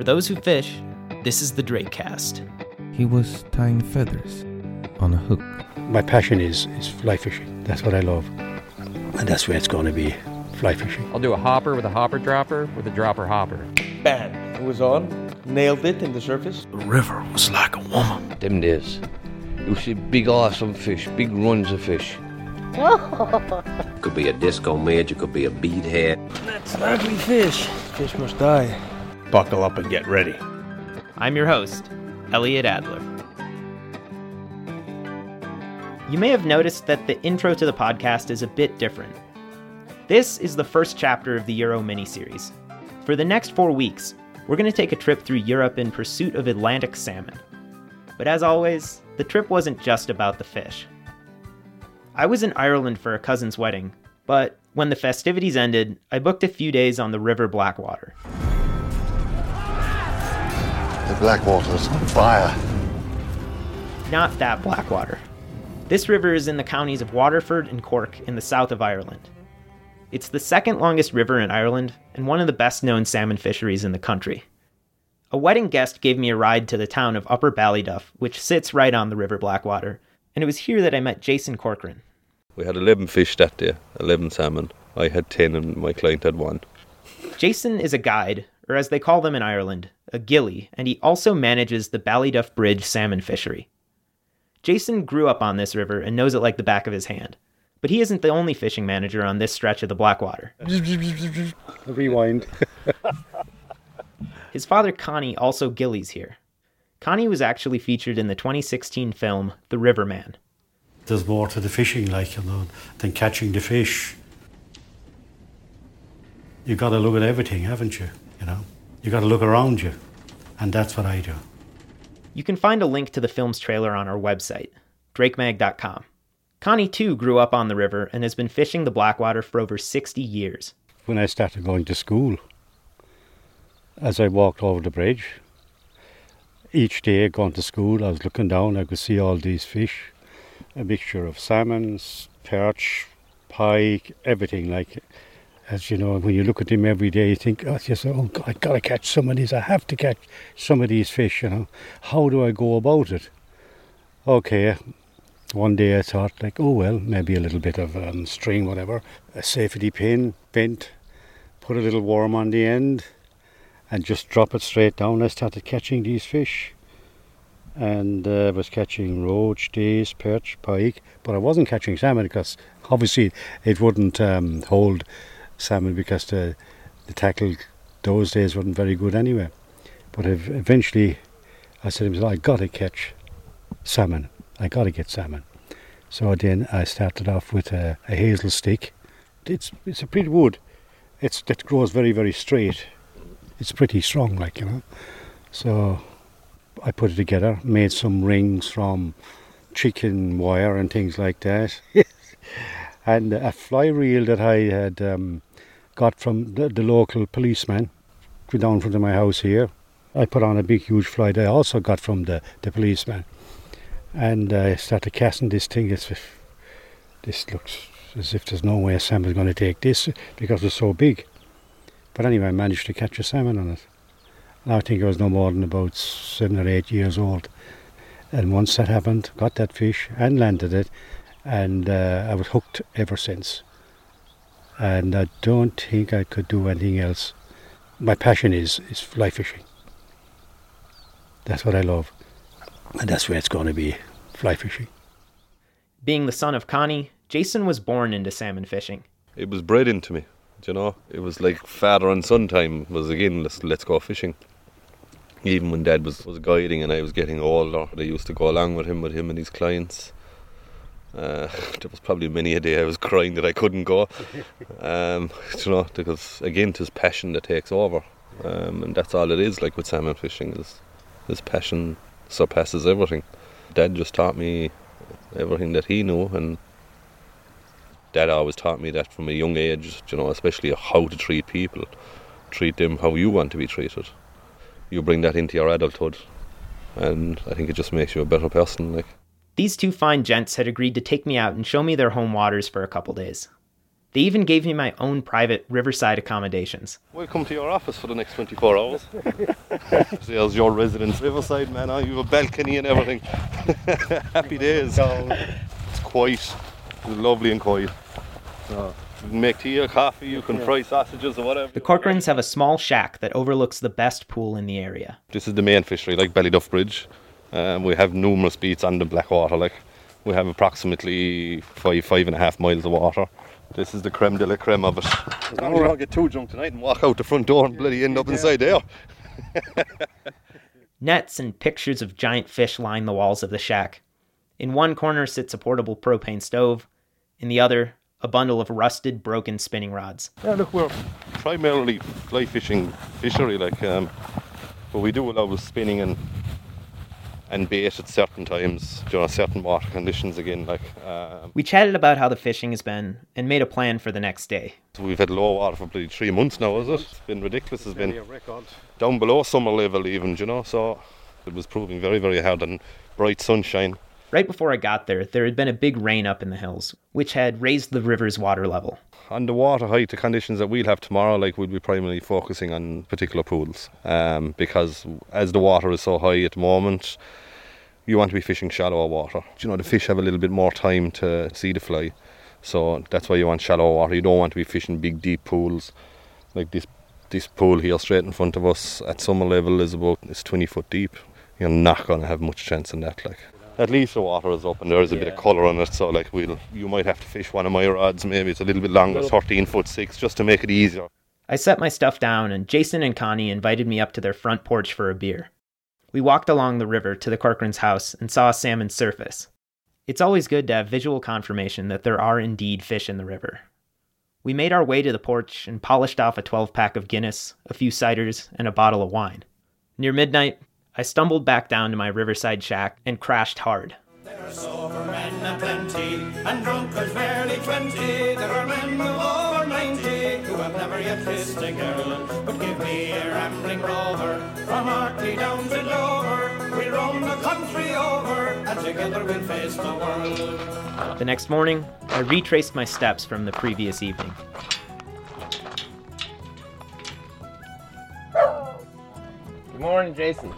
For those who fish, this is the Drake Cast. He was tying feathers on a hook. My passion is, is fly fishing. That's what I love. And that's where it's going to be fly fishing. I'll do a hopper with a hopper dropper with a dropper hopper. Bam! It was on. Nailed it in the surface. The river was like a woman. Them days. You see big awesome fish, big runs of fish. could be a disco midge, it could be a beadhead. That's an ugly fish. Fish must die. Buckle up and get ready. I'm your host, Elliot Adler. You may have noticed that the intro to the podcast is a bit different. This is the first chapter of the Euro miniseries. For the next four weeks, we're going to take a trip through Europe in pursuit of Atlantic salmon. But as always, the trip wasn't just about the fish. I was in Ireland for a cousin's wedding, but when the festivities ended, I booked a few days on the River Blackwater. The Blackwater's on fire. Not that Blackwater. This river is in the counties of Waterford and Cork in the south of Ireland. It's the second longest river in Ireland and one of the best known salmon fisheries in the country. A wedding guest gave me a ride to the town of Upper Ballyduff, which sits right on the River Blackwater, and it was here that I met Jason Corcoran. We had 11 fish that day, 11 salmon. I had 10 and my client had one. Jason is a guide, or as they call them in Ireland, a gillie, and he also manages the Ballyduff Bridge salmon fishery. Jason grew up on this river and knows it like the back of his hand. But he isn't the only fishing manager on this stretch of the Blackwater. Rewind. His father Connie also gillies here. Connie was actually featured in the 2016 film The Riverman. There's more to the fishing, like you know, than catching the fish. You've got to look at everything, haven't you? You know, you got to look around you, and that's what I do. You can find a link to the film's trailer on our website, drakemag.com. Connie, too, grew up on the river and has been fishing the Blackwater for over 60 years. When I started going to school, as I walked over the bridge, each day going to school, I was looking down, I could see all these fish a mixture of salmons, perch, pike, everything like as you know, when you look at them every day, you think, oh, yes, oh, God, I gotta catch some of these. I have to catch some of these fish. You know, how do I go about it? Okay, one day I thought, like, oh well, maybe a little bit of um, string, whatever, a safety pin, bent, put a little worm on the end, and just drop it straight down. I started catching these fish, and uh, I was catching roach, dace, perch, pike, but I wasn't catching salmon because obviously it wouldn't um, hold salmon because the, the tackle those days wasn't very good anyway. But eventually I said to myself, I gotta catch salmon. I gotta get salmon. So then I started off with a, a hazel stick. It's it's a pretty wood. It's that grows very very straight. It's pretty strong, like you know. So I put it together, made some rings from chicken wire and things like that, and a fly reel that I had um, got from the, the local policeman down from my house here. I put on a big huge fly I also got from the, the policeman. And I started casting this thing as if this looks as if there's no way a salmon's going to take this because it's so big. But anyway, I managed to catch a salmon on it. And I think I was no more than about seven or eight years old. And once that happened, got that fish and landed it, and uh, I was hooked ever since and I don't think I could do anything else. My passion is, is fly fishing. That's what I love. And that's where it's going to be fly fishing. Being the son of Connie, Jason was born into salmon fishing. It was bred into me, you know. It was like father and son time was again, let's, let's go fishing. Even when dad was, was guiding and I was getting older, I used to go along with him, with him and his clients uh, there was probably many a day I was crying that I couldn't go. Um, you know, because again, it's passion that takes over, um, and that's all it is. Like with salmon fishing, is his passion surpasses everything. Dad just taught me everything that he knew, and Dad always taught me that from a young age. You know, especially how to treat people, treat them how you want to be treated. You bring that into your adulthood, and I think it just makes you a better person. Like. These two fine gents had agreed to take me out and show me their home waters for a couple days. They even gave me my own private riverside accommodations. Welcome to your office for the next 24 hours. There's your residence, Riverside, man. You have a balcony and everything. Happy days. It's quiet. It's lovely and quiet. Uh, you can make tea or coffee, you can fry sausages or whatever. The Corcorans have a small shack that overlooks the best pool in the area. This is the main fishery, like Ballyduff Bridge. Um, we have numerous beats on the Blackwater. Like we have approximately five, five and a half miles of water. This is the creme de la creme of it. As long as you don't get too drunk tonight and walk out the front door and bloody end up inside there. Nets and pictures of giant fish line the walls of the shack. In one corner sits a portable propane stove. In the other, a bundle of rusted, broken spinning rods. Yeah, look, we're primarily fly fishing fishery, like, um, but we do a lot of spinning and and bait at certain times, you know, certain water conditions again. Like um, we chatted about how the fishing has been and made a plan for the next day. So we've had low water for bloody three months now, is it? It's been ridiculous. It's been down below summer level, even, you know. So it was proving very, very hard and bright sunshine. Right before I got there, there had been a big rain up in the hills, which had raised the river's water level. On the water height, the conditions that we'll have tomorrow, like we'll be primarily focusing on particular pools, um, because as the water is so high at the moment, you want to be fishing shallower water. You know, the fish have a little bit more time to see the fly, so that's why you want shallow water. You don't want to be fishing big, deep pools like this. This pool here, straight in front of us, at summer level, is about it's 20 foot deep. You're not going to have much chance in that, like at least the water is up and there is a yeah. bit of colour on it. So like we'll you might have to fish one of my rods. Maybe it's a little bit longer, thirteen foot six, just to make it easier. I set my stuff down, and Jason and Connie invited me up to their front porch for a beer. We walked along the river to the Corcoran's house and saw a salmon surface. It's always good to have visual confirmation that there are indeed fish in the river. We made our way to the porch and polished off a 12 pack of Guinness, a few ciders, and a bottle of wine. Near midnight, I stumbled back down to my riverside shack and crashed hard. There are sober men aplenty, and drunkards barely twenty. There are men of over ninety who have never yet kissed a girl. But give me a rambling rover from Orkney down to Dover. We'll roam the country over, and together we'll face the world. The next morning, I retraced my steps from the previous evening. Good morning, Jason.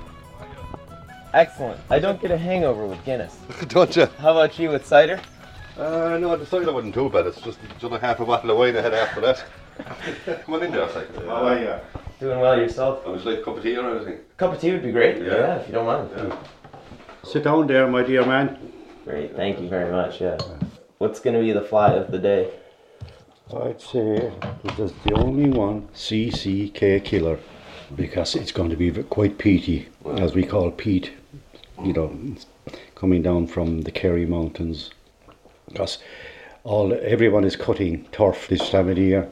Excellent. I don't get a hangover with Guinness. don't you? How about you with cider? Uh, no, the cider wasn't too bad. It's just, just a half a bottle of wine I had after that. Come on in there, Say. How are you? Doing well yourself? I was like a cup of tea or anything. A cup of tea would be great. Yeah, yeah if you don't mind. Yeah. Sit down there, my dear man. Great, thank you very much. Yeah. What's going to be the fly of the day? I'd say this is the only one CCK killer because it's going to be quite peaty, as we call peat you know, coming down from the Kerry Mountains, because all everyone is cutting turf this time of the year,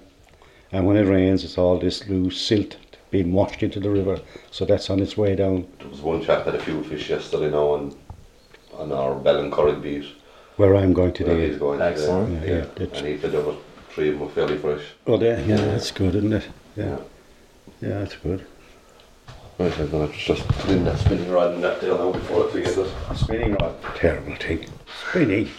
and when it rains, it's all this loose silt being washed into the river, so that's on its way down. There was one chap had a few fish yesterday now on on our Ballincorrig beat. Where I'm going today. Where he's going Excellent. Today. Yeah, yeah. and he said there were three of them fairly fresh. Oh, yeah, yeah, that's good, isn't it? Yeah, yeah, that's good. Right, I'm going to just put in that spinning rod and that there now before I forget it. Spinning rod, terrible thing. Spinning.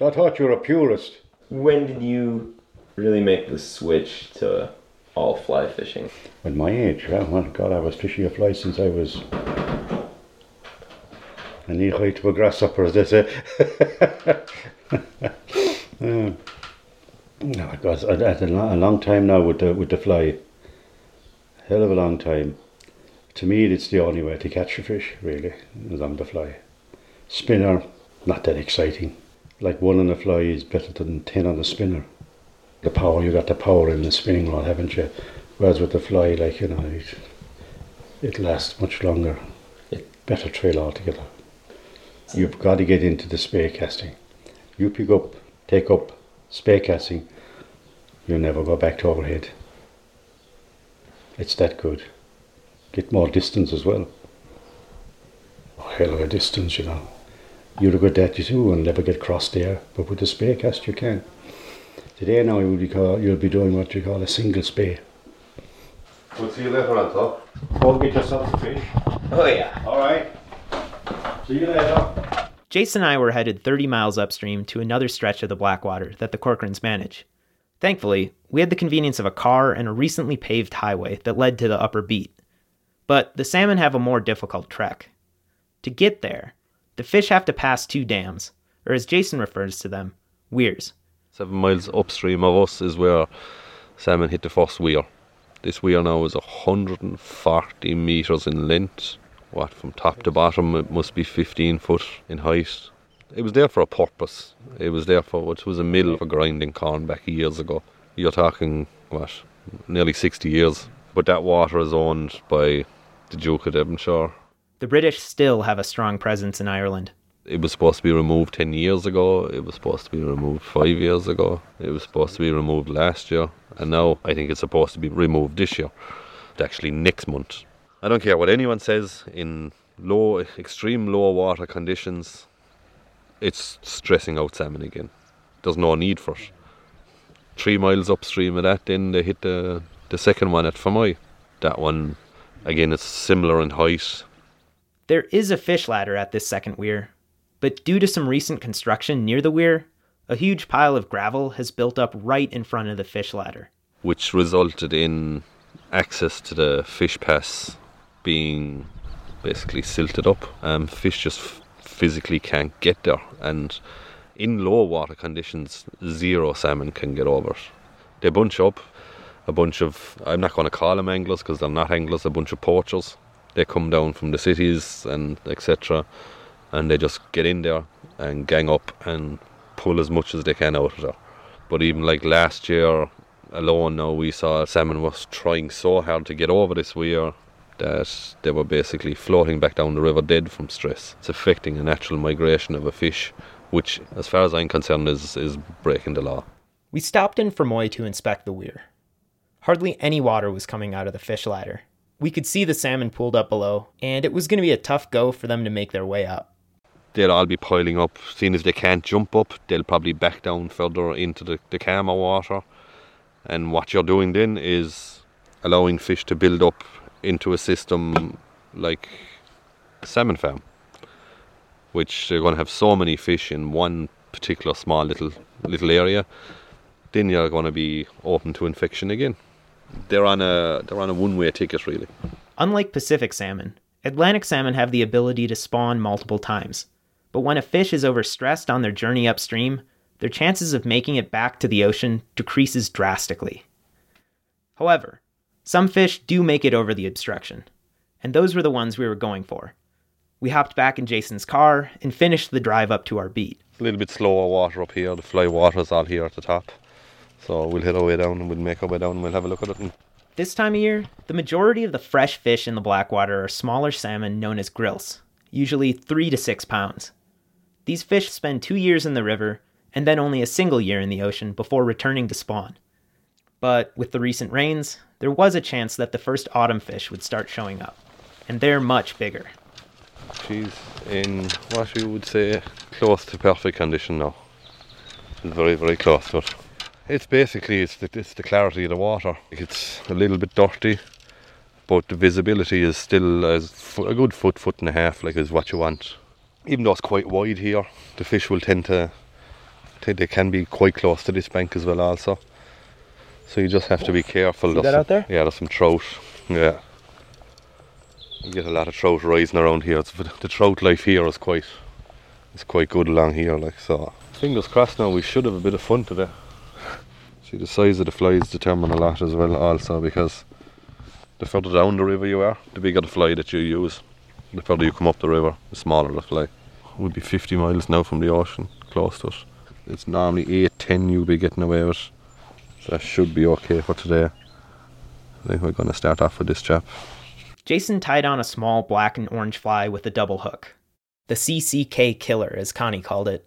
I thought you were a purist. When did you really make the switch to all fly fishing? At my age, well, well God, I was fishing a fly since I was a knee high to a grasshopper, as they say. um, no, it was at a long time now with the with the fly hell of a long time. To me, it's the only way to catch a fish, really, is on the fly. Spinner, not that exciting. Like one on the fly is better than ten on the spinner. The power, you got the power in the spinning rod, haven't you? Whereas with the fly, like, you know, it, it lasts much longer. It better trail altogether. You've got to get into the spey casting. You pick up, take up spey casting, you'll never go back to overhead. It's that good. Get more distance as well. Oh, hell of a distance, you know. You're a good that you do and never get crossed there, but with the spey cast you can. Today now you'll be, call, you'll be doing what you call a single spey. We'll see you later on top. Go get yourself a fish. Oh yeah. Alright. See you later. Jason and I were headed 30 miles upstream to another stretch of the Blackwater that the Corcorans manage. Thankfully, we had the convenience of a car and a recently paved highway that led to the upper beat. But the salmon have a more difficult trek. To get there, the fish have to pass two dams, or as Jason refers to them, weirs. Seven miles upstream of us is where salmon hit the first weir. This weir now is 140 metres in length. What, from top to bottom, it must be 15 foot in height. It was there for a purpose. It was there for, it was a mill for grinding corn back years ago. You're talking, what, nearly 60 years. But that water is owned by the Duke of Devonshire. The British still have a strong presence in Ireland. It was supposed to be removed 10 years ago. It was supposed to be removed 5 years ago. It was supposed to be removed last year. And now I think it's supposed to be removed this year. Actually, next month. I don't care what anyone says, in low, extreme low water conditions, it's stressing out salmon again. There's no need for it. Three miles upstream of that, then they hit the, the second one at Fermoy. That one, again, it's similar in height. There is a fish ladder at this second weir, but due to some recent construction near the weir, a huge pile of gravel has built up right in front of the fish ladder. Which resulted in access to the fish pass being basically silted up. Um, fish just physically can't get there, and in low water conditions, zero salmon can get over it. They bunch up. A bunch of, I'm not going to call them anglers because they're not anglers, a bunch of poachers. They come down from the cities and etc. And they just get in there and gang up and pull as much as they can out of there. But even like last year alone, now we saw salmon was trying so hard to get over this weir that they were basically floating back down the river dead from stress. It's affecting a natural migration of a fish, which, as far as I'm concerned, is, is breaking the law. We stopped in Fermoy to inspect the weir. Hardly any water was coming out of the fish ladder. We could see the salmon pooled up below, and it was going to be a tough go for them to make their way up. They'll all be piling up. Seeing as they can't jump up, they'll probably back down further into the, the calmer water. And what you're doing then is allowing fish to build up into a system like salmon farm, which they're going to have so many fish in one particular small little little area. Then you're going to be open to infection again. They're on a they're on a one way ticket really. Unlike Pacific salmon, Atlantic salmon have the ability to spawn multiple times. But when a fish is overstressed on their journey upstream, their chances of making it back to the ocean decreases drastically. However, some fish do make it over the obstruction, and those were the ones we were going for. We hopped back in Jason's car and finished the drive up to our beat. A little bit slower water up here, the fly water's all here at the top. So we'll head our way down and we'll make our way down and we'll have a look at it. And This time of year, the majority of the fresh fish in the Blackwater are smaller salmon known as grilse, usually 3 to 6 pounds. These fish spend two years in the river and then only a single year in the ocean before returning to spawn. But with the recent rains, there was a chance that the first autumn fish would start showing up, and they're much bigger. she's in what you would say close to perfect condition now. Very, very close it. It's basically it's the, it's the clarity of the water. It's a little bit dirty, but the visibility is still as a good foot, foot and a half, like is what you want. Even though it's quite wide here, the fish will tend to, they can be quite close to this bank as well also. So you just have to be careful. See that some- out there? Yeah, there's some trout. Yeah. You get a lot of trout rising around here. It's, the trout life here is quite, it's quite good along here. Like so. Fingers crossed. Now we should have a bit of fun today. See the size of the flies determine a lot as well. Also because the further down the river you are, the bigger the fly that you use. The further you come up the river, the smaller the fly. Would be 50 miles now from the ocean, close to it. It's normally 8, 10 you'll be getting away with. So that should be okay for today. I think we're going to start off with this chap. Jason tied on a small black and orange fly with a double hook. The CCK killer, as Connie called it.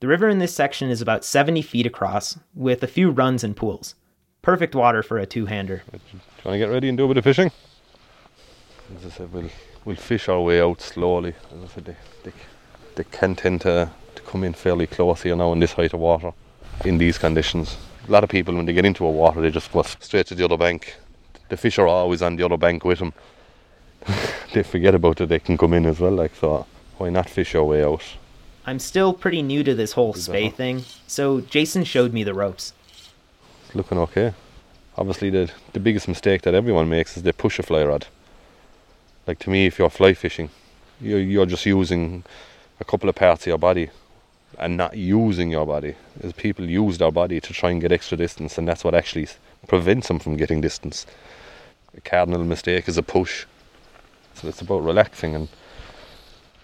The river in this section is about 70 feet across, with a few runs and pools. Perfect water for a two hander. Do you want to get ready and do a bit of fishing? As I said, we'll, we'll fish our way out slowly. As I said, they, they, they can tend to, to come in fairly close here now in this height of water, in these conditions. A lot of people, when they get into a water, they just go straight to the other bank. The fish are always on the other bank with them. they forget about it, they can come in as well. Like so, why not fish our way out? I'm still pretty new to this whole spey thing, so Jason showed me the ropes. It's looking okay. Obviously, the the biggest mistake that everyone makes is they push a fly rod. Like to me, if you're fly fishing, you're you're just using a couple of parts of your body, and not using your body. As people use their body to try and get extra distance, and that's what actually prevents them from getting distance. A cardinal mistake is a push. So it's about relaxing and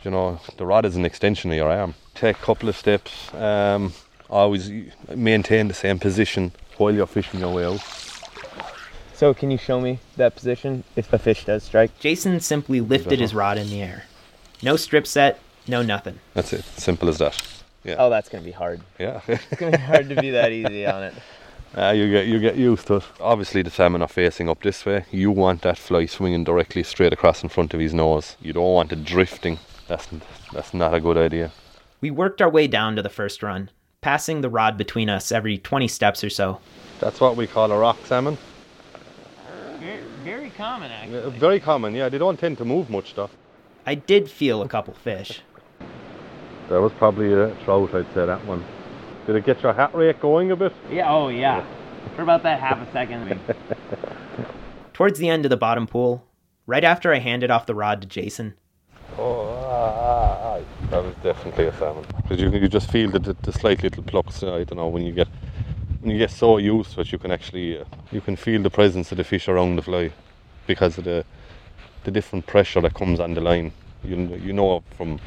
you know the rod is an extension of your arm. Take a couple of steps. Um, always maintain the same position while you're fishing your way out. So, can you show me that position if a fish does strike? Jason simply lifted his rod in the air. No strip set, no nothing. That's it. Simple as that. Yeah. Oh, that's gonna be hard. Yeah. It's gonna be hard to be that easy on it. Uh, you get you get used to it. Obviously, the salmon are facing up this way. You want that fly swinging directly straight across in front of his nose. You don't want it drifting. That's that's not a good idea. We worked our way down to the first run, passing the rod between us every 20 steps or so. That's what we call a rock salmon. Very, very common, actually. Very common. Yeah, they don't tend to move much though. I did feel a couple fish. That was probably a trout. I'd say that one. Did it get your hat rate going a bit? Yeah. Oh, yeah. For about that half a second. Towards the end of the bottom pool, right after I handed off the rod to Jason, Oh, ah, ah, ah. that was definitely a salmon. Because you, you just feel the, the, the slight little plucks. uh, I don't know when you get when you get so used to it, you can actually uh, you can feel the presence of the fish around the fly because of the the different pressure that comes on the line. You you know from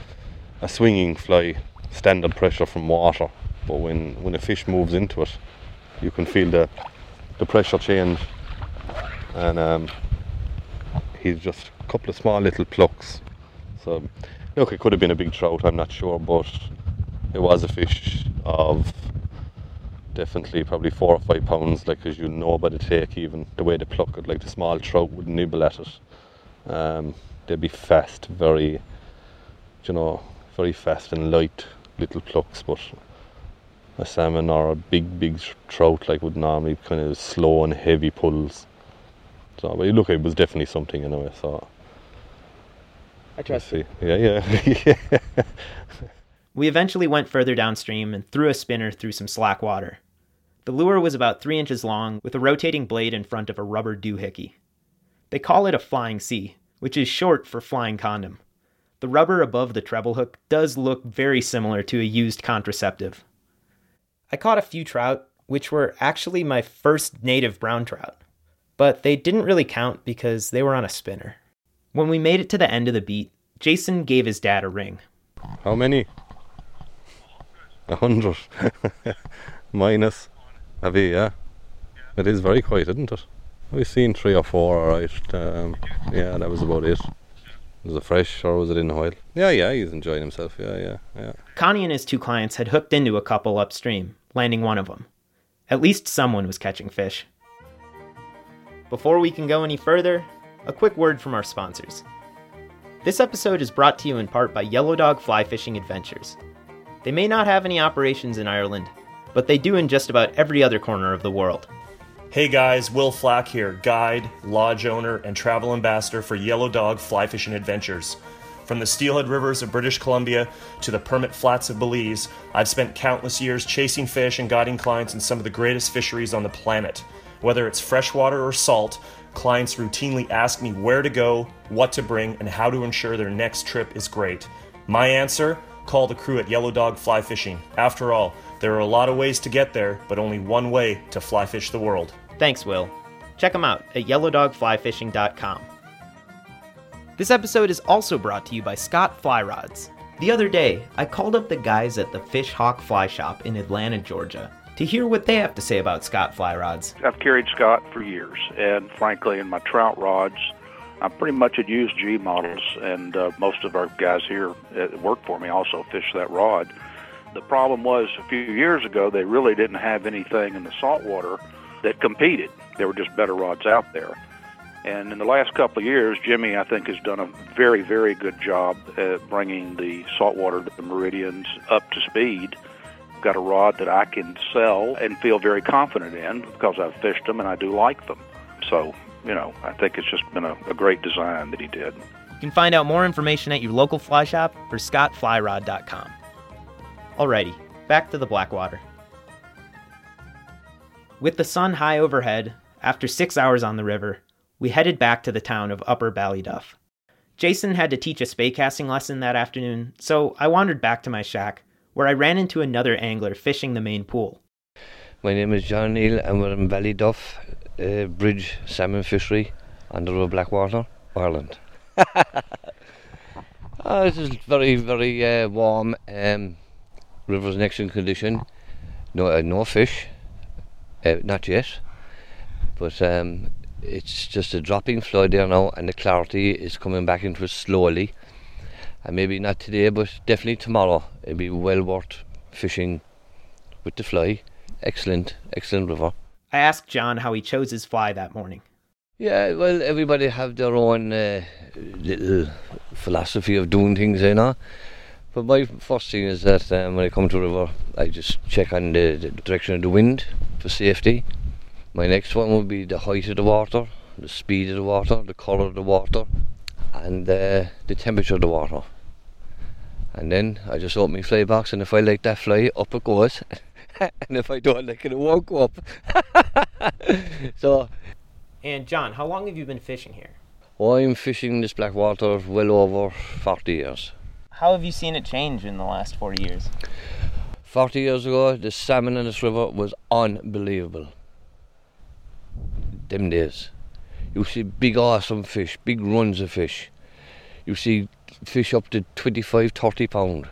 a swinging fly, standard pressure from water, but when when a fish moves into it, you can feel the the pressure change. And um, he's just a couple of small little plucks. So, look, it could have been a big trout, I'm not sure, but it was a fish of definitely probably four or five pounds, like as you know by the take, even the way they pluck it, like the small trout would nibble at it. Um, they'd be fast, very, you know, very fast and light little plucks, but a salmon or a big, big trout like would normally kind of slow and heavy pulls. So, but look, it was definitely something anyway. So I trust see. Yeah, yeah. we eventually went further downstream and threw a spinner through some slack water. The lure was about three inches long with a rotating blade in front of a rubber doohickey. They call it a flying C, which is short for flying condom. The rubber above the treble hook does look very similar to a used contraceptive. I caught a few trout, which were actually my first native brown trout, but they didn't really count because they were on a spinner. When we made it to the end of the beat, Jason gave his dad a ring. How many? A hundred. Minus. Have you, yeah? It is very quiet, isn't it? We've seen three or four, alright. Um, yeah, that was about it. Was it fresh or was it in the oil? Yeah, yeah, he's enjoying himself. Yeah, yeah, yeah. Connie and his two clients had hooked into a couple upstream, landing one of them. At least someone was catching fish. Before we can go any further, a quick word from our sponsors. This episode is brought to you in part by Yellow Dog Fly Fishing Adventures. They may not have any operations in Ireland, but they do in just about every other corner of the world. Hey guys, Will Flack here, guide, lodge owner, and travel ambassador for Yellow Dog Fly Fishing Adventures. From the steelhead rivers of British Columbia to the permit flats of Belize, I've spent countless years chasing fish and guiding clients in some of the greatest fisheries on the planet. Whether it's freshwater or salt, clients routinely ask me where to go, what to bring, and how to ensure their next trip is great. My answer? Call the crew at Yellow Dog Fly Fishing. After all, there are a lot of ways to get there, but only one way to fly fish the world. Thanks, Will. Check them out at yellowdogflyfishing.com. This episode is also brought to you by Scott Fly Rods. The other day, I called up the guys at the Fish Hawk Fly Shop in Atlanta, Georgia, to hear what they have to say about Scott Fly Rods. I've carried Scott for years, and frankly, in my trout rods, I'm pretty much at used G models, and uh, most of our guys here that work for me also fish that rod. The problem was a few years ago, they really didn't have anything in the saltwater that competed. There were just better rods out there. And in the last couple of years, Jimmy, I think, has done a very, very good job at bringing the saltwater, the Meridians, up to speed. Got a rod that I can sell and feel very confident in because I've fished them and I do like them. So, you know, I think it's just been a, a great design that he did. You can find out more information at your local fly shop or scottflyrod.com. Alrighty, back to the Blackwater. With the sun high overhead, after six hours on the river, we headed back to the town of Upper Ballyduff. Jason had to teach a spey casting lesson that afternoon, so I wandered back to my shack, where I ran into another angler fishing the main pool. My name is John Neal, and we're in Ballyduff uh, Bridge Salmon Fishery on the River Blackwater, Ireland. oh, this is very, very uh, warm. Um, river's in excellent condition. No, uh, no fish, uh, not yet. But um, it's just a dropping flow there now, and the clarity is coming back into it slowly. And maybe not today, but definitely tomorrow. It'll be well worth fishing with the fly. Excellent, excellent river. I asked John how he chose his fly that morning. Yeah, well, everybody have their own uh, little philosophy of doing things, you know. But my first thing is that um, when I come to a river, I just check on the, the direction of the wind for safety. My next one would be the height of the water, the speed of the water, the colour of the water, and uh, the temperature of the water. And then I just open my fly box, and if I like that fly, up it goes. and if I don't like it, it won't go up. so. And John, how long have you been fishing here? Well, I'm fishing this Blackwater well over 40 years. How have you seen it change in the last 40 years? 40 years ago, the salmon in this river was unbelievable them days. You see big awesome fish, big runs of fish. You see fish up to 25, 30 pound.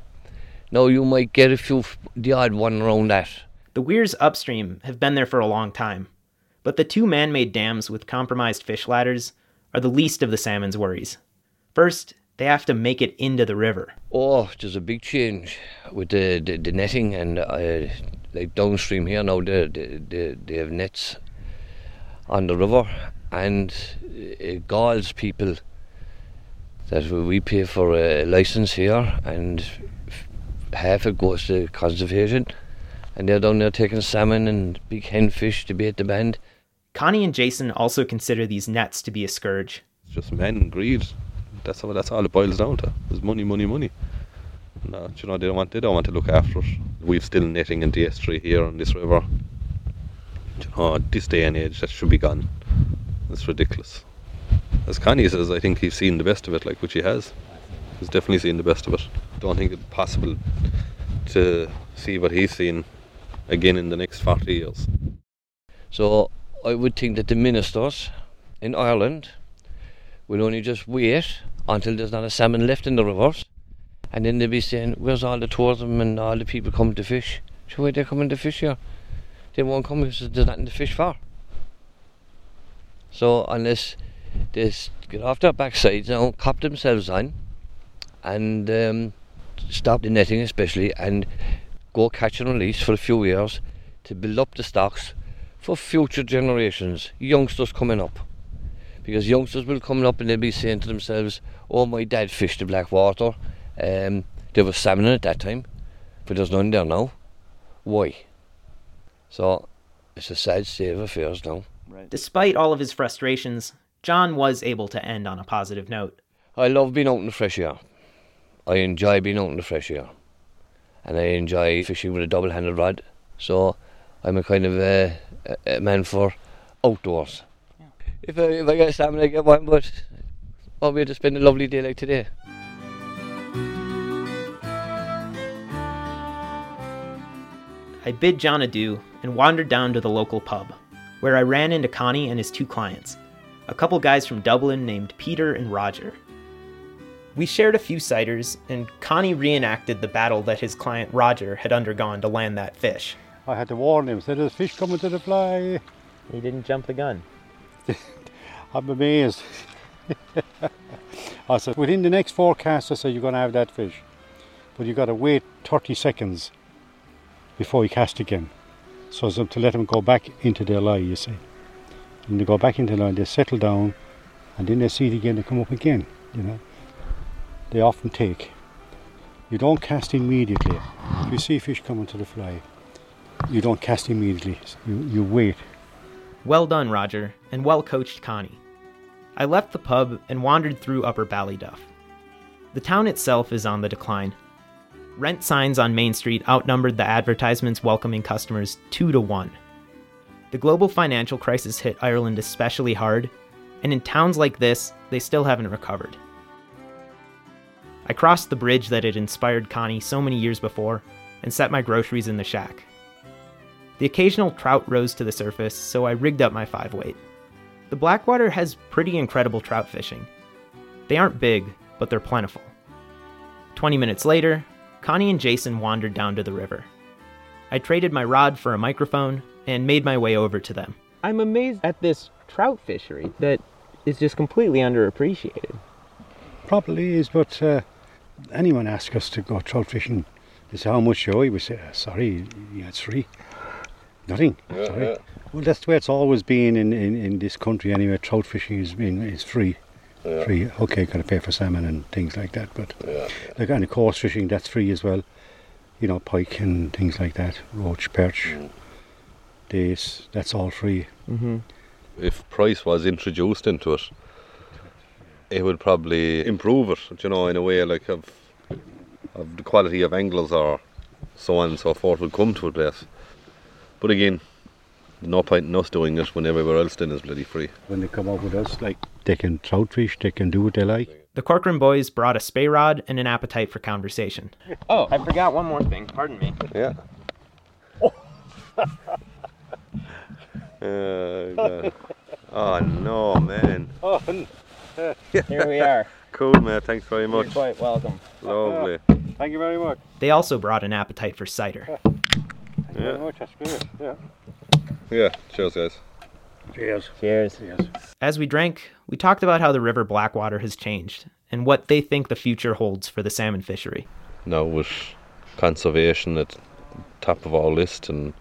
Now you might get a few, the odd one around that. The weirs upstream have been there for a long time, but the two man made dams with compromised fish ladders are the least of the salmon's worries. First, they have to make it into the river. Oh, there's a big change with the, the, the netting and uh, like downstream here now they, they, they have nets on the river and it galls people that we pay for a license here and half it goes to conservation and they're down there taking salmon and big hen fish to bait the band. Connie and Jason also consider these nets to be a scourge. It's just men and greed. That's all. That's all it boils down to. There's money, money, money. No, uh, you know they don't want. They don't want to look after it. We've still netting in the estuary here on this river. You know, this day and age, that should be gone. It's ridiculous. As Connie says, I think he's seen the best of it, like which he has. He's definitely seen the best of it. Don't think it's possible to see what he's seen again in the next 40 years. So I would think that the ministers in Ireland will only just wait until there's not a salmon left in the rivers, and then they'll be saying, "Where's all the tourism and all the people coming to fish? So why they're coming to fish here? They won't come because there's nothing to fish for." So unless they get off their backsides now, cop themselves on, and um, stop the netting especially, and go catch and release for a few years to build up the stocks for future generations, youngsters coming up. Because youngsters will come up and they'll be saying to themselves, Oh, my dad fished the Blackwater. Um, there was salmon at that time, but there's none there now. Why? So it's a sad state of affairs now. Right. Despite all of his frustrations, John was able to end on a positive note. I love being out in the fresh air. I enjoy being out in the fresh air. And I enjoy fishing with a double handled rod. So I'm a kind of a, a, a man for outdoors. Yeah. If, I, if I get salmon, I get one, but I'll be able to spend a lovely day like today. I bid John adieu and wandered down to the local pub, where I ran into Connie and his two clients, a couple guys from Dublin named Peter and Roger. We shared a few ciders, and Connie reenacted the battle that his client Roger had undergone to land that fish. I had to warn him, said there's fish coming to the fly. He didn't jump the gun. I'm amazed. I said, within the next four casts, I said, you're going to have that fish. But you've got to wait 30 seconds before you cast again. So as to let them go back into their lie, you see. And they go back into the line, they settle down, and then they see it again, they come up again, you know. They often take. You don't cast immediately. If you see fish coming to the fly, you don't cast immediately. You, you wait. Well done, Roger, and well coached, Connie. I left the pub and wandered through Upper Ballyduff. The town itself is on the decline. Rent signs on Main Street outnumbered the advertisements welcoming customers two to one. The global financial crisis hit Ireland especially hard, and in towns like this, they still haven't recovered. I crossed the bridge that had inspired Connie so many years before and set my groceries in the shack. The occasional trout rose to the surface, so I rigged up my five weight. The Blackwater has pretty incredible trout fishing. They aren't big, but they're plentiful. 20 minutes later, Connie and Jason wandered down to the river. I traded my rod for a microphone and made my way over to them. I'm amazed at this trout fishery that is just completely underappreciated. Probably is, but uh, anyone asks us to go trout fishing, they say, How much show? We say, uh, Sorry, yeah, it's free. Nothing. Yeah, sorry. yeah. Well, that's the way it's always been in, in, in this country anyway. Trout fishing is, been, is free. Yeah. Free. Okay, got to pay for salmon and things like that, but Yeah. like and course fishing, that's free as well. You know, pike and things like that, roach, perch, Mm. dace, that's all free. Mm-hmm. If price was introduced into it, it would probably improve it, you know, in a way like of of the quality of anglers or so on and so forth would come to a place. But again, no point in us doing it when everywhere else then is bloody free. When they come out with us, like they can trout fish, they can do what they like. The Corcoran boys brought a spey rod and an appetite for conversation. Oh, I forgot one more thing. Pardon me. Yeah. Uh, God. oh no, man. Here we are. Cool, man. Thanks very much. You're much. quite welcome. Lovely. Thank you very much. They also brought an appetite for cider. Yeah. much. Yeah. Yeah. Cheers, guys. Cheers. Cheers. Cheers. As we drank, we talked about how the River Blackwater has changed and what they think the future holds for the salmon fishery. Now with conservation at top of our list, and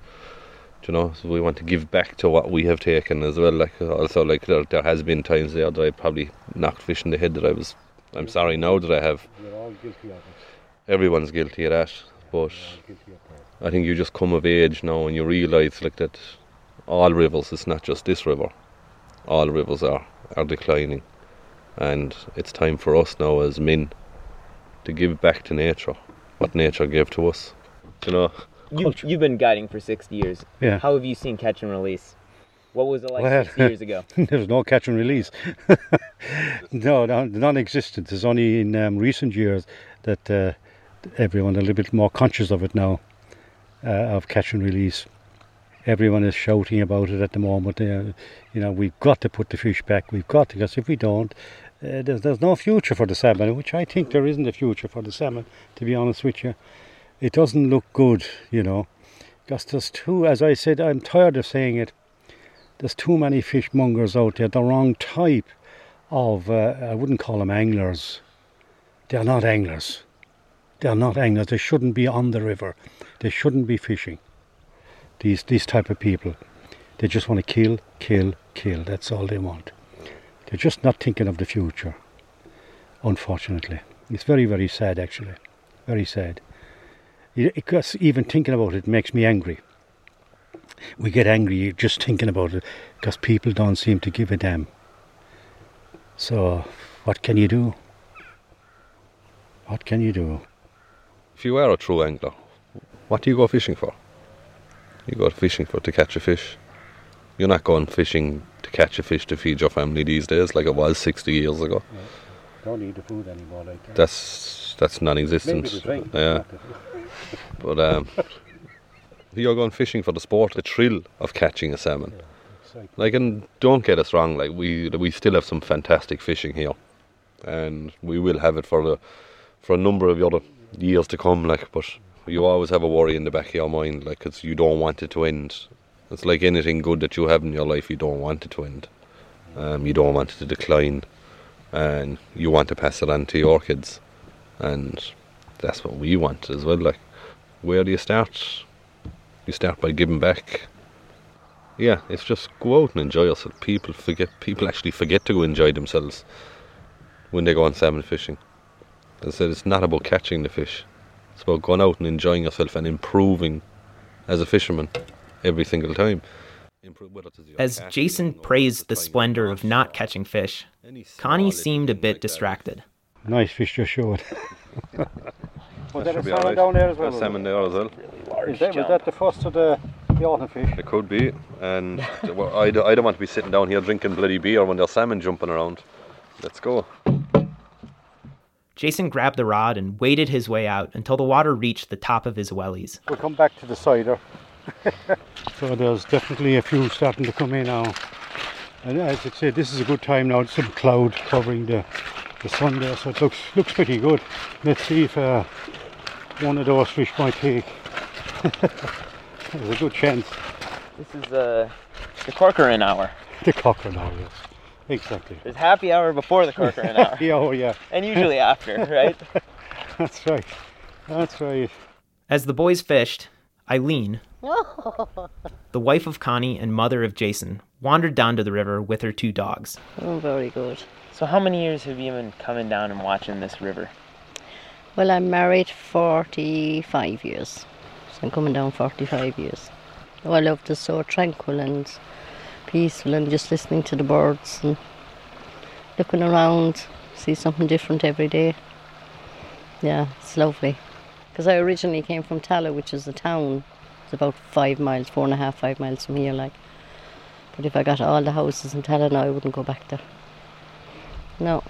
you know, so we want to give back to what we have taken as well. Like also, like there, there has been times there that I probably knocked fish in the head that I was. I'm sorry now that I have. We're all guilty of it. Everyone's guilty of that, but I think you just come of age now and you realise like that all rivers, it's not just this river, all rivers are, are declining. And it's time for us now as men to give back to nature what nature gave to us. You know, You, you've been guiding for 60 years. Yeah. How have you seen catch and release? What was it like Well, 60 years ago? There's no catch and release. no, no, non-existent. It's only in um, recent years that uh, everyone a little bit more conscious of it now, uh, of catch and release. Everyone is shouting about it at the moment. Uh, you know, we've got to put the fish back. We've got to, because if we don't, uh, there's, there's no future for the salmon, which I think there isn't a future for the salmon, to be honest with you. It doesn't look good, you know, because there's too, as I said, I'm tired of saying it, there's too many fishmongers out there, the wrong type of, uh, I wouldn't call them anglers. They're not anglers. They're not anglers. They shouldn't be on the river. They shouldn't be fishing. These, these type of people. They just want to kill, kill, kill. That's all they want. They're just not thinking of the future, unfortunately. It's very, very sad, actually. Very sad. Because even thinking about it makes me angry. We get angry just thinking about it because people don't seem to give a damn. So, what can you do? What can you do? If you are a true angler, what do you go fishing for? You go fishing for to catch a fish. You're not going fishing to catch a fish to feed your family these days, like it was 60 years ago. Don't need the food anymore like that. That's that's non-existent. Yeah, not the food. but um, you're going fishing for the sport, the thrill of catching a salmon. Like, and don't get us wrong. Like, we we still have some fantastic fishing here, and we will have it for the for a number of other years to come. Like, but you always have a worry in the back of your mind, like, 'cause you don't want it to end. It's like anything good that you have in your life, you don't want it to end. Um, you don't want it to decline, and you want to pass it on to your kids, and that's what we want as well. Like, where do you start? You start by giving back. Yeah, it's just go out and enjoy yourself. People forget. People actually forget to go enjoy themselves when they go on salmon fishing. As I said, it's not about catching the fish. It's about going out and enjoying yourself and improving as a fisherman every single time. Improve whether it's your As Jason praised the splendor of not catching fish, Connie seemed a bit distracted. Nice fish just showed. Was That there a salmon alright. down there as well? A salmon there as well. Is that, was that the first of the, the autumn fish? It could be, and well, I, don't- I don't want to be sitting down here drinking bloody beer when there's salmon jumping around. Let's go. Jason grabbed the rod and waded his way out until the water reached the top of his wellies. We'll come back to the cider. so there's definitely a few starting to come in now. And as I said, this is a good time now. Some cloud covering the, the sun there, so it looks looks pretty good. Let's see if uh, one of those fish might take. There's a good chance. This is uh, the Corcoran hour. The cockerel now, yes. Exactly. There's happy hour before the Corcoran hour. yeah, oh yeah. And usually after, right? That's right. That's right. As the boys fished, Eileen, the wife of Connie and mother of Jason, wandered down to the river with her two dogs. Oh, very good. So how many years have you been coming down and watching this river? Well, I'm married 45 years. So I'm coming down 45 years. Oh, I love it. It's so tranquil and peaceful and just listening to the birds and looking around, see something different every day. Yeah, it's lovely. Because I originally came from Tallow, which is a town. It's about five miles, four and a half, five miles from here, like. But if I got all the houses in Tallow now, I wouldn't go back there. No.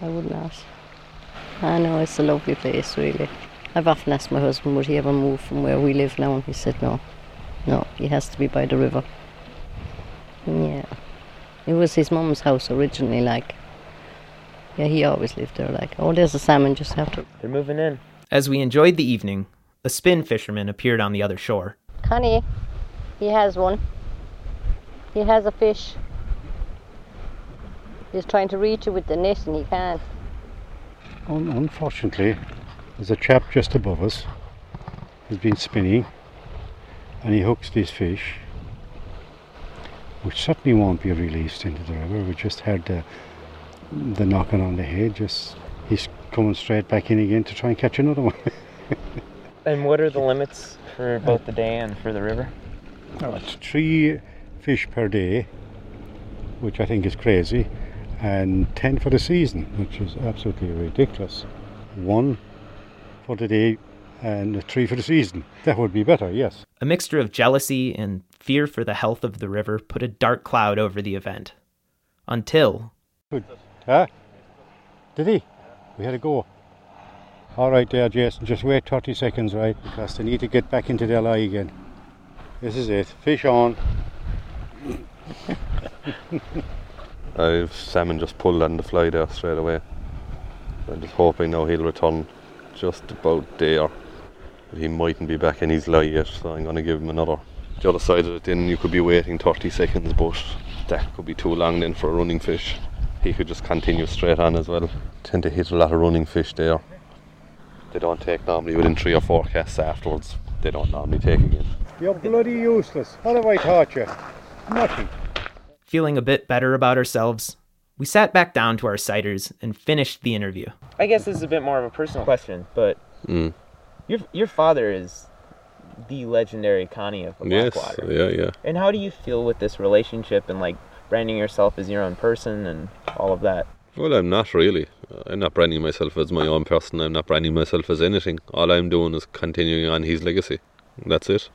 I would not. I know it's a lovely place, really. I've often asked my husband would he ever move from where we live now, and he said no. No, he has to be by the river. Yeah. It was his mom's house originally, like. Yeah, he always lived there, like. Oh, there's a salmon just after. They're moving in. As we enjoyed the evening, a spin fisherman appeared on the other shore. Honey, he has one. He has a fish. He's trying to reach it with the net and he can't. Un- unfortunately, there's a chap just above us who's been spinning and he hooks this fish, which certainly won't be released into the river. We just heard the, the knocking on the head. Just he's coming straight back in again to try and catch another one. And what are the limits for both the day and for the river? Oh, it's three fish per day, which I think is crazy, and ten for the season, which is absolutely ridiculous. One for the day and a tree for the season. That would be better, yes. A mixture of jealousy and fear for the health of the river put a dark cloud over the event. Until Good. Huh? Did he? We had to go. All right, there, Jason. Just wait 30 seconds, right? Because they need to get back into their lie again. This is it. Fish on. Oh, I've salmon just pulled on the fly there straight away. I'm just hoping now he'll return just about there. But he mightn't be back in his lie yet, so I'm going to give him another. The other side of it, then you could be waiting 30 seconds, but that could be too long then for a running fish. He could just continue straight on as well. Tend to hit a lot of running fish there. They don't take normally within three or four casts afterwards. They don't normally take again. You're bloody useless. What have I taught you? Nothing. feeling a bit better about ourselves, we sat back down to our ciders and finished the interview. I guess this is a bit more of a personal question, but Mm. Your your father is the legendary Connie of the Yes, Blackwater. yeah, yeah. And how do you feel with this relationship and like branding yourself as your own person and all of that? Well, I'm not really. Uh, I'm not branding myself as my own person. I'm not branding myself as anything. All I'm doing is continuing on his legacy. That's it.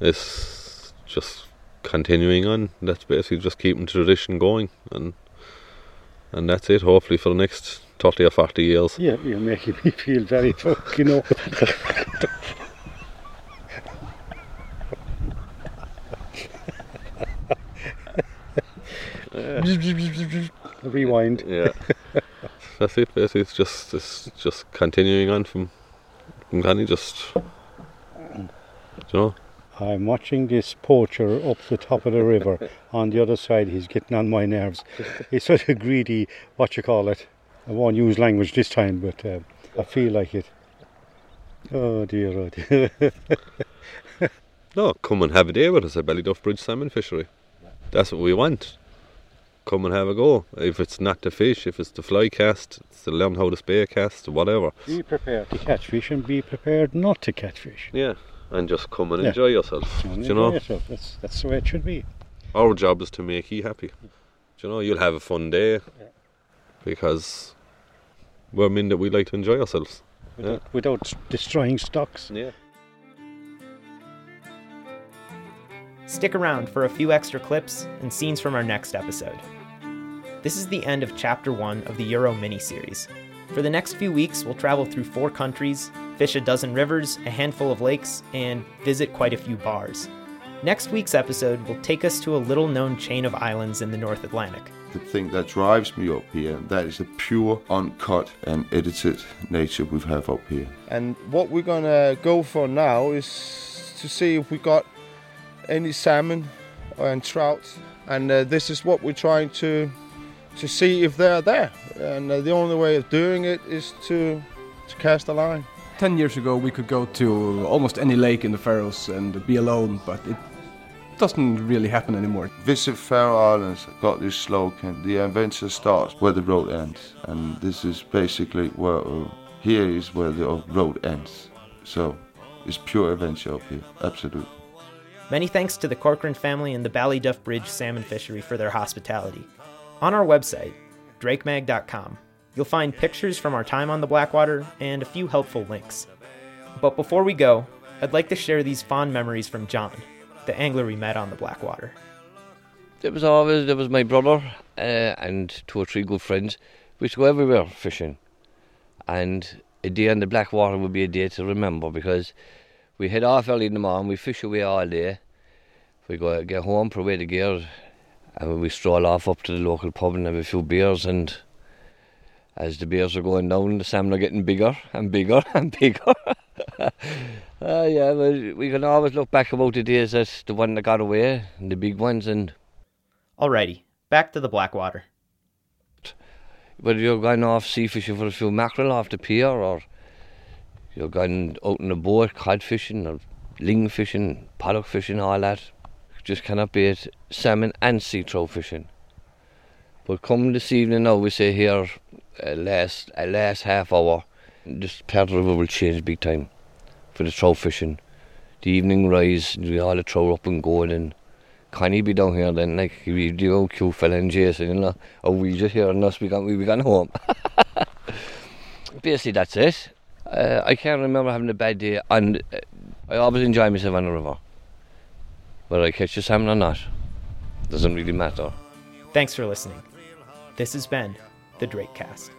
It's just continuing on. That's basically just keeping tradition going, and and that's it. Hopefully for the next thirty or forty years. Yeah, you're making me feel very fucking old. Rewind. Yeah. that's it. Basically, it's just it's just continuing on from from Connie. Just you know. I'm watching this poacher up the top of the river. on the other side, he's getting on my nerves. He's such a greedy, what you call it. I won't use language this time, but uh, I feel like it. Oh dear, oh dear. No, come and have a day with us at Ballyduff Bridge Salmon Fishery. That's what we want. Come and have a go. If it's not to fish, if it's to fly cast, it's to learn how to spey cast, whatever. be prepared to catch fish and be prepared not to catch fish. Yeah, and just come and Yeah. enjoy yourself. And you enjoy know, yourself. That's, that's the way it should be. our job is to make you happy. Do you know, you'll have a fun day because Well, I mean that we like to enjoy ourselves. Without, without destroying stocks. Yeah. Stick around for a few extra clips and scenes from our next episode. This is the end of Chapter 1 of the Euro miniseries. For the next few weeks, we'll travel through four countries, fish a dozen rivers, a handful of lakes, and visit quite a few bars. Next week's episode will take us to a little known chain of islands in the North Atlantic. The thing that drives me up here, that is the pure, uncut, and edited nature we have up here. And what we're gonna go for now is to see if we got any salmon and trout, and uh, this is what we're trying to to see if they're there. And uh, the only way of doing it is to to cast a line. 10 years ago we could go to almost any lake in the Faroes and be alone, but it doesn't really happen anymore. Visit Faroe Islands got this slogan, the adventure starts where the road ends. And this is basically where, uh, here is where the road ends. So it's pure adventure up here, absolutely. Many thanks to the Corcoran family and the Ballyduff Bridge salmon fishery for their hospitality. On our website, drakemag.com, you'll find pictures from our time on the Blackwater and a few helpful links. But before we go, I'd like to share these fond memories from John, the angler we met on the Blackwater. There was always there was my brother uh, and two or three good friends. We go everywhere fishing, and a day on the Blackwater would be a day to remember because we head off early in the morning. We fish away all day. We go get home, put away the gear, and we stroll off up to the local pub and have a few beers. And as the beers are going down, the salmon are getting bigger and bigger and bigger. uh, yeah, we can always look back about the days as the one that got away and the big ones and Alrighty, back to the Blackwater. whether you're going off sea fishing for a few mackerel off the pier or you're going out in a boat cod fishing or ling fishing, paddock fishing, all that. Just cannot be it salmon and sea trout fishing. But come this evening now, we say here, uh, last uh, last half hour, this part of the river will change big time for the trout fishing. The evening rise, we all the trout up and going and can he be down here then like we the old cute fella and Jason, you know, or we just here and us we got we gone home. Basically that's it. Uh, I can't remember having a bad day and uh, I always enjoy myself on the river. Whether I catch a salmon or not, doesn't really matter. Thanks for listening. This has been the Drakecast.